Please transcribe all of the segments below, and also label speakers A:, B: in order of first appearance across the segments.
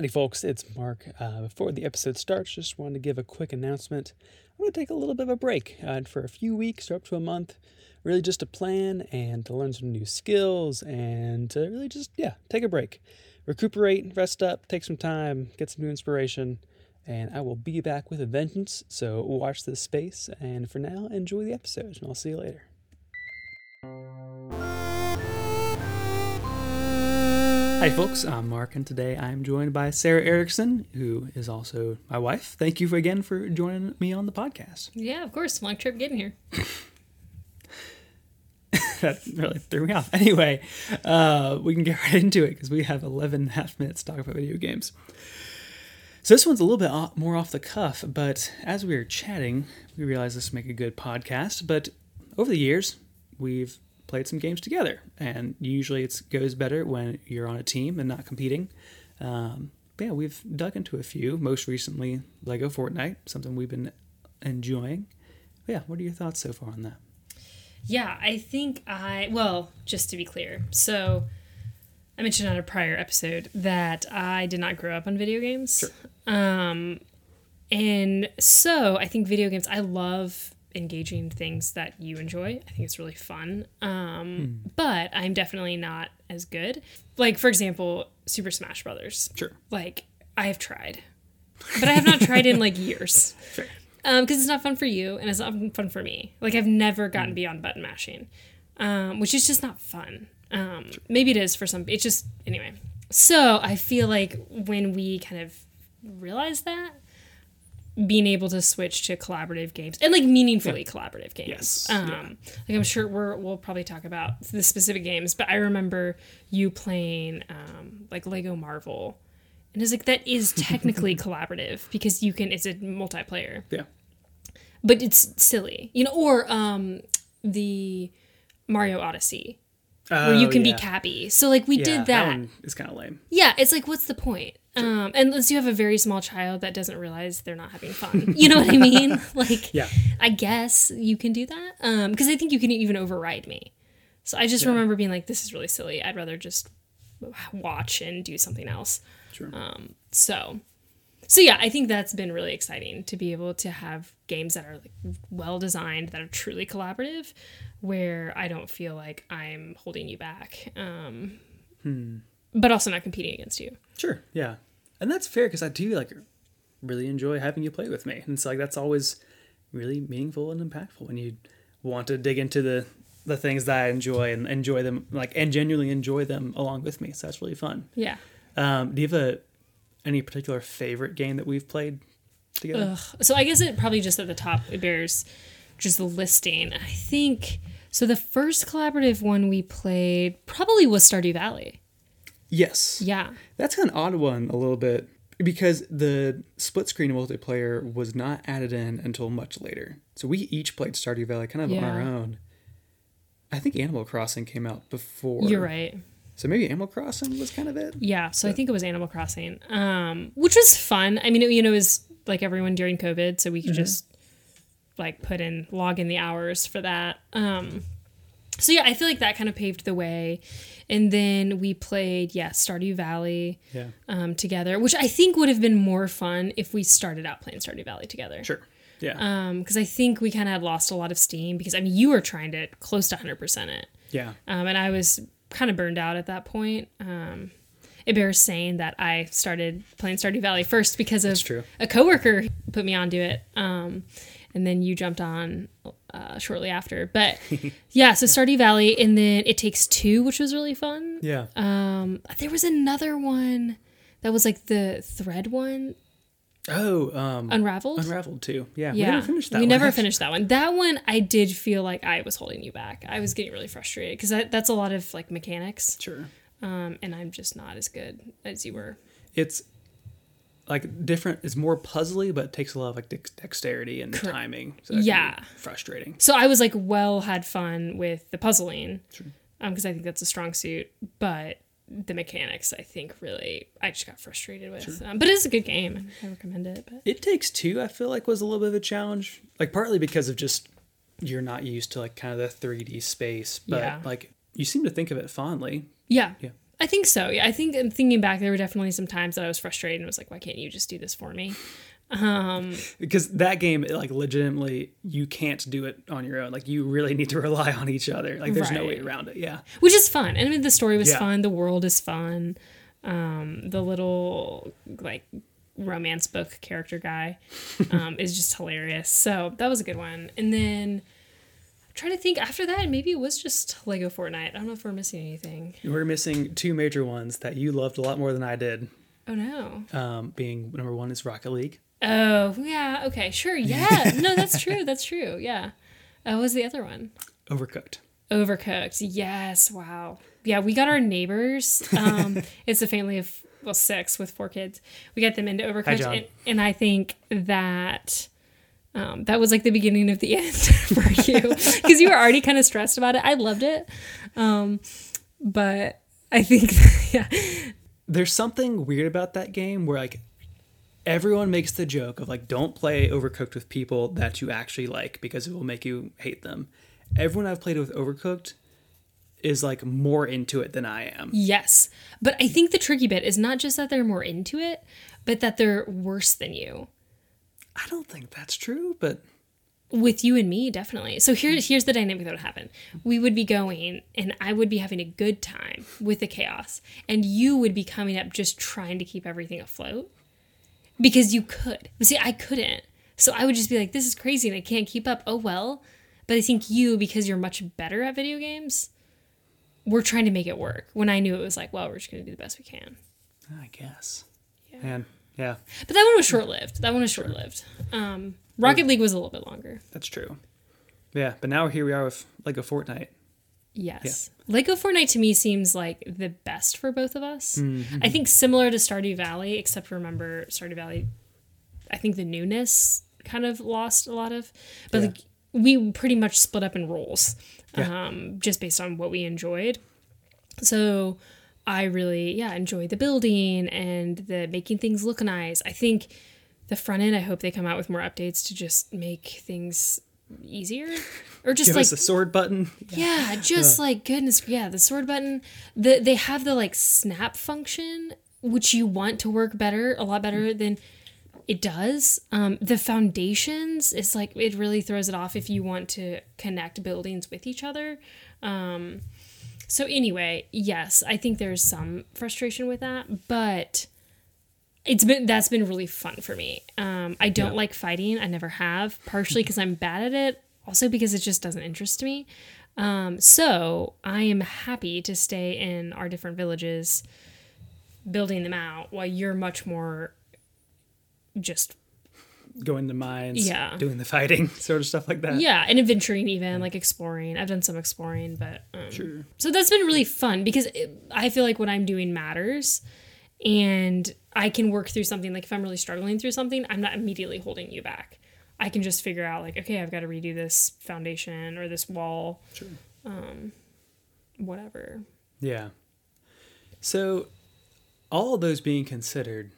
A: Howdy, folks. It's Mark. Uh, before the episode starts, just wanted to give a quick announcement. I'm going to take a little bit of a break uh, for a few weeks or up to a month, really just to plan and to learn some new skills and to really just, yeah, take a break. Recuperate, rest up, take some time, get some new inspiration, and I will be back with a vengeance. So watch this space, and for now, enjoy the episode, and I'll see you later. Hi, folks. I'm Mark, and today I'm joined by Sarah Erickson, who is also my wife. Thank you again for joining me on the podcast.
B: Yeah, of course. Long trip getting here.
A: that really threw me off. Anyway, uh, we can get right into it because we have 11 and a half minutes to talk about video games. So this one's a little bit more off the cuff, but as we were chatting, we realized this would make a good podcast. But over the years, we've played some games together, and usually it goes better when you're on a team and not competing. Um, but yeah, we've dug into a few. Most recently, Lego Fortnite, something we've been enjoying. But yeah, what are your thoughts so far on that?
B: Yeah, I think I well, just to be clear, so I mentioned on a prior episode that I did not grow up on video games.
A: Sure.
B: Um, and so I think video games. I love engaging things that you enjoy. I think it's really fun. Um, But I'm definitely not as good. Like, for example, Super Smash Brothers.
A: Sure.
B: Like, I have tried, but I have not tried in like years.
A: Sure.
B: Um, because it's not fun for you and it's not fun for me. Like, I've never gotten beyond button mashing, um, which is just not fun. Um, maybe it is for some. It's just anyway. So I feel like when we kind of realized that, being able to switch to collaborative games and like meaningfully collaborative games.
A: Yes,
B: Um,
A: yeah.
B: Like I'm sure we're we'll probably talk about the specific games, but I remember you playing um, like Lego Marvel, and it's like that is technically collaborative because you can. It's a multiplayer,
A: Yeah.
B: but it's silly, you know. Or um, the Mario Odyssey where you
A: Oh,
B: can
A: yeah.
B: be Cappy. So like we
A: Yeah,
B: did that.
A: one is kind of lame.
B: Yeah, it's like, what's the point? Um, unless you have a very small child that doesn't realize they're not having fun. You know what I mean? Like,
A: Yeah.
B: I guess you can do that. Um, because I think you can even override me. So I just remember being like, this is really silly. I'd rather just watch and do something else.
A: Sure.
B: Um, so, so yeah, I think that's been really exciting to be able to have games that are like well designed, that are truly collaborative, where I don't feel like I'm holding you back. Um, but also not competing against you.
A: Sure, yeah, and that's fair because I do like really enjoy having you play with me, and it's like that's always really meaningful and impactful when you want to dig into the the things that I enjoy and enjoy them like and genuinely enjoy them along with me. So that's really fun.
B: Yeah.
A: Um, do you have a any particular favorite game that we've played together?
B: Ugh. So I guess it probably just at the top it bears just the listing. I think so. The first collaborative one we played probably was Stardew Valley.
A: Yes.
B: Yeah.
A: That's an odd one a little bit because the split screen multiplayer was not added in until much later. So we each played Stardew Valley kind of on our own. I think Animal Crossing came out before.
B: You're right.
A: So maybe Animal Crossing was kind of it.
B: Yeah. So I think it was Animal Crossing, um, which was fun. I mean, it, you know, it was like everyone during COVID, so we could just like put in log in the hours for that. Um, so yeah, I feel like that kind of paved the way. And then we played, yeah, Stardew Valley.
A: Yeah.
B: um, together, which I think would have been more fun if we started out playing Stardew Valley together.
A: Sure. Yeah.
B: Because I think we kind of had lost a lot of steam because I mean you were trying to close to 100% it,
A: yeah.
B: um, and I was kind of burned out at that point. Um, it bears saying that I started playing Stardew Valley first because of a coworker put me onto it, um, and then you jumped on uh, shortly after. But yeah, so Stardew Valley, and then It Takes Two, which was really fun.
A: Yeah.
B: Um, there was another one that was like the thread one,
A: oh, um,
B: Unraveled.
A: Unraveled too. Yeah. We
B: yeah,
A: never finished that.
B: we
A: one.
B: never finished that one. That one, I did feel like I was holding you back. I was getting really frustrated because that, that's a lot of like mechanics,
A: Sure.
B: um, and I'm just not as good as you were.
A: It's like different. It's more puzzly, but it takes a lot of like dex- dexterity and timing. So that can be
B: Yeah.
A: frustrating.
B: So I was like, well, had fun with the puzzling,
A: Sure.
B: um, because I think that's a strong suit, but the mechanics, I think, really, I just got frustrated with. Um, but it's a good game, I recommend it. But
A: It takes two. I feel like was a little bit of a challenge. Like partly because of just you're not used to like kind of the 3D space, but
B: Yeah.
A: like you seem to think of it fondly.
B: yeah,
A: Yeah.
B: I think so. Yeah, I think and thinking back, there were definitely some times that I was frustrated and was like, "Why can't you just do this for me?" Um,
A: because that game like legitimately you can't do it on your own like you really need to rely on each other like there's no way around it yeah
B: which is fun. And I mean, the story was
A: Yeah.
B: fun. The world is fun. Um, the little like romance book character guy um, is just hilarious. So that was a good one. And then I'm trying to think after that, maybe it was just Lego Fortnite. I don't know if we're missing anything.
A: we're missing two major ones that you loved a lot more than i did
B: Oh no.
A: um, being number one is rocket league
B: Oh yeah. Okay. Sure. Yeah. No, that's true. That's true. Yeah. Uh, what was the other one?
A: overcooked
B: Overcooked. Yes. Wow. Yeah, we got our neighbors. Um, it's a family of well six with four kids. We got them into Overcooked,
A: John.
B: and, and I think that um, that was like the beginning of the end for you because you were already kind of stressed about it. I loved it, um, but I think yeah,
A: there's something weird about that game where like everyone makes the joke of like don't play overcooked with people that you actually like because it will make you hate them everyone i've played with overcooked is like more into it than i am
B: yes. But I think the tricky bit is not just that they're more into it, but that they're worse than you.
A: I don't think that's true but
B: with you and me definitely. So here's here's the dynamic that would happen. We would be going and i would be having a good time with the chaos and you would be coming up just trying to keep everything afloat because you could. But see i couldn't. So i would just be like this is crazy and i can't keep up. Oh well. But i think you because you're much better at video games we're trying to make it work when i knew it was like well we're just going to do the best we can.
A: I guess. Yeah. and yeah
B: but that one was short-lived that one was short-lived um, rocket league was a little bit longer
A: that's true yeah but now here we are with lego fortnite
B: Yes. Lego Fortnite to me seems like the best for both of us.
A: Mm-hmm.
B: I think similar to Stardew Valley, except remember Stardew Valley, I think the newness kind of lost a lot of, but
A: Yeah.
B: like we pretty much split up in roles,
A: Yeah.
B: um, just based on what we enjoyed. So I really, yeah, enjoy the building and the making things look nice. I think the front end, I hope they come out with more updates to just make things easier or just
A: give
B: like
A: the sword button
B: yeah, just like goodness, yeah, the sword button. The they have the like snap function, which you want to work better, a lot better than it does. Um, the foundations is like it really throws it off if you want to connect buildings with each other. Um, so anyway, yes, I think there's some frustration with that, but it's been that's been really fun for me. Um, I don't
A: Yeah.
B: like fighting. I never have, partially because I'm bad at it, also because it just doesn't interest me. Um, so I am happy to stay in our different villages, building them out, while you're much more just
A: going to mines
B: Yeah.
A: doing the fighting sort of stuff like that
B: yeah, and adventuring even like exploring. I've done some exploring, but um,
A: sure
B: So that's been really fun because it, I feel like what I'm doing matters and I can work through something. Like if I'm really struggling through something, I'm not immediately holding you back. I can just figure out, like, okay, I've got to redo this foundation or this wall,
A: sure um,
B: whatever.
A: Yeah. So, all of those being considered,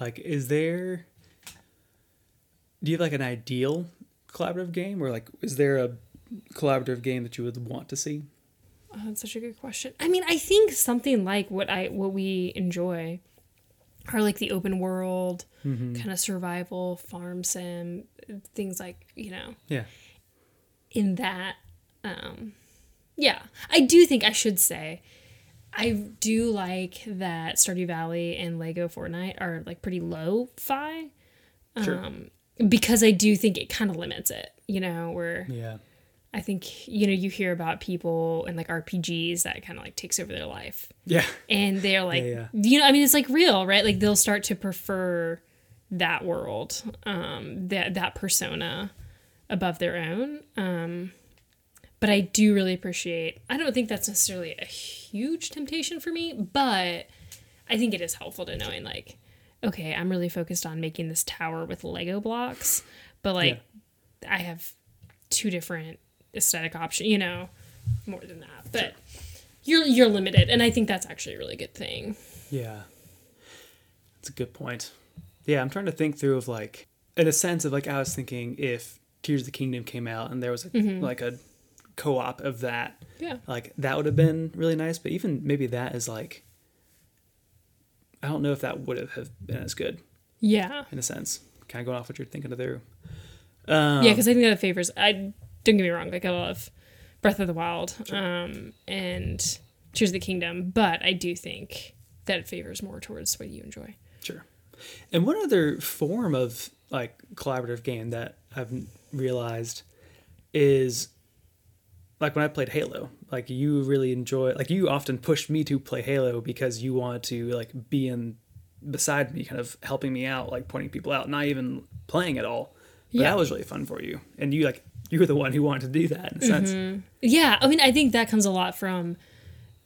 A: like, is there. Do you have like an ideal collaborative game, or like, is there a collaborative game that you would want to see?
B: Oh, that's such a good question. I mean, I think something like what I what we enjoy are like the open world, kind of survival, farm sim, things like you know
A: Yeah.
B: in that um yeah i do think i should say i do like that stardew valley and lego fortnite are like pretty low fi
A: Sure.
B: um because i do think it kind of limits it you know where
A: yeah.
B: i think you know you hear about people and like rpgs that kind of like takes over their life
A: Yeah.
B: and they're like
A: Yeah,
B: you know i mean it's like real right like they'll start to prefer that world um that that persona above their own um but i do really appreciate i don't think that's necessarily a huge temptation for me but i think it is helpful to knowing like okay i'm really focused on making this tower with lego blocks but like i have two different aesthetic options you know more than that but you're you're limited and i think that's actually a really good thing
A: Yeah. That's a good point. Yeah, I'm trying to think through of like, in a sense of like, I was thinking if Tears of the Kingdom came out and there was a, mm-hmm. like a co op of that,
B: yeah
A: like that would have been really nice. But even maybe that is like I don't know if that would have been as good
B: Yeah.
A: in a sense. Kind of going off what you're thinking of there.
B: yeah, because I think that favors. I don't get me wrong. Like I love Breath of the Wild um, and Tears of the Kingdom, but I do think that it favors more towards what you enjoy.
A: Sure. And one other form of like collaborative game that I've realized is like when I played Halo, like you really enjoy like you often pushed me to play Halo because you wanted to like be in beside me, kind of helping me out, like pointing people out, not even playing at all. But
B: Yeah.
A: that was really fun for you. And you like you were the one who wanted to do that in a sense.
B: Yeah, I mean, I think that comes a lot from.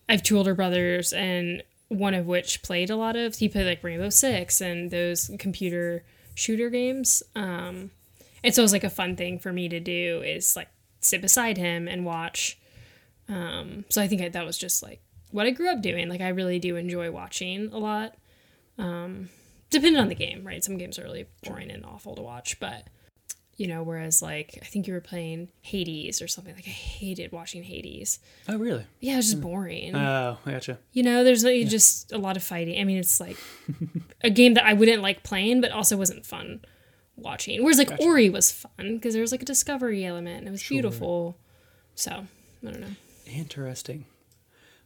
B: I have two older brothers, and one of which played a lot of. He played like Rainbow Six and those computer shooter games. Um, and so it was like a fun thing for me to do is like sit beside him and watch. Um, so I think I, that was just like what I grew up doing. Like I really do enjoy watching a lot. Um, depending on the game, right? Some games are really boring and awful to watch, but you know, whereas like I think you were playing Hades or something. Like I hated watching Hades.
A: Oh really?
B: Yeah, it was just boring.
A: Oh, I gotcha.
B: you know, there's like, just a lot of fighting. I mean, it's like a game that I wouldn't like playing, but also wasn't fun watching. Whereas like Ori was fun because there was like a discovery element and it was beautiful. So I don't know.
A: Interesting.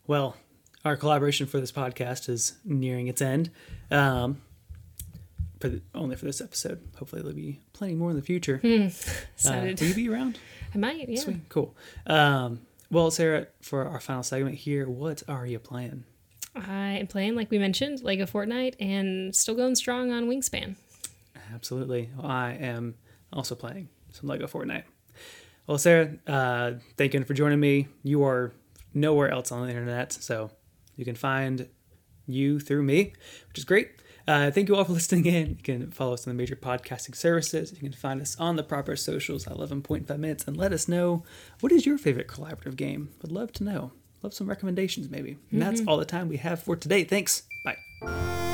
A: Well, our collaboration for this podcast is nearing its end. Um, but only for this episode. Hopefully, there'll be plenty more in the future. Uh,
B: Excited.
A: will you be around?
B: I might. Yeah.
A: Sweet. Cool. Um, well, Sarah, for our final segment here, what are you playing?
B: I am playing, like we mentioned, Lego Fortnite and still going strong on Wingspan.
A: Absolutely. I am also playing some Lego Fortnite. Well, Sarah, uh, thank you for joining me. You are nowhere else on the internet, so you can find you through me, which is great. Uh, thank you all for listening in. You can follow us on the major podcasting services. You can find us on the proper socials at 11.5 minutes and let us know what is your favorite collaborative game. Would love to know. Love some recommendations, maybe. And that's all the time we have for today. Thanks. Bye.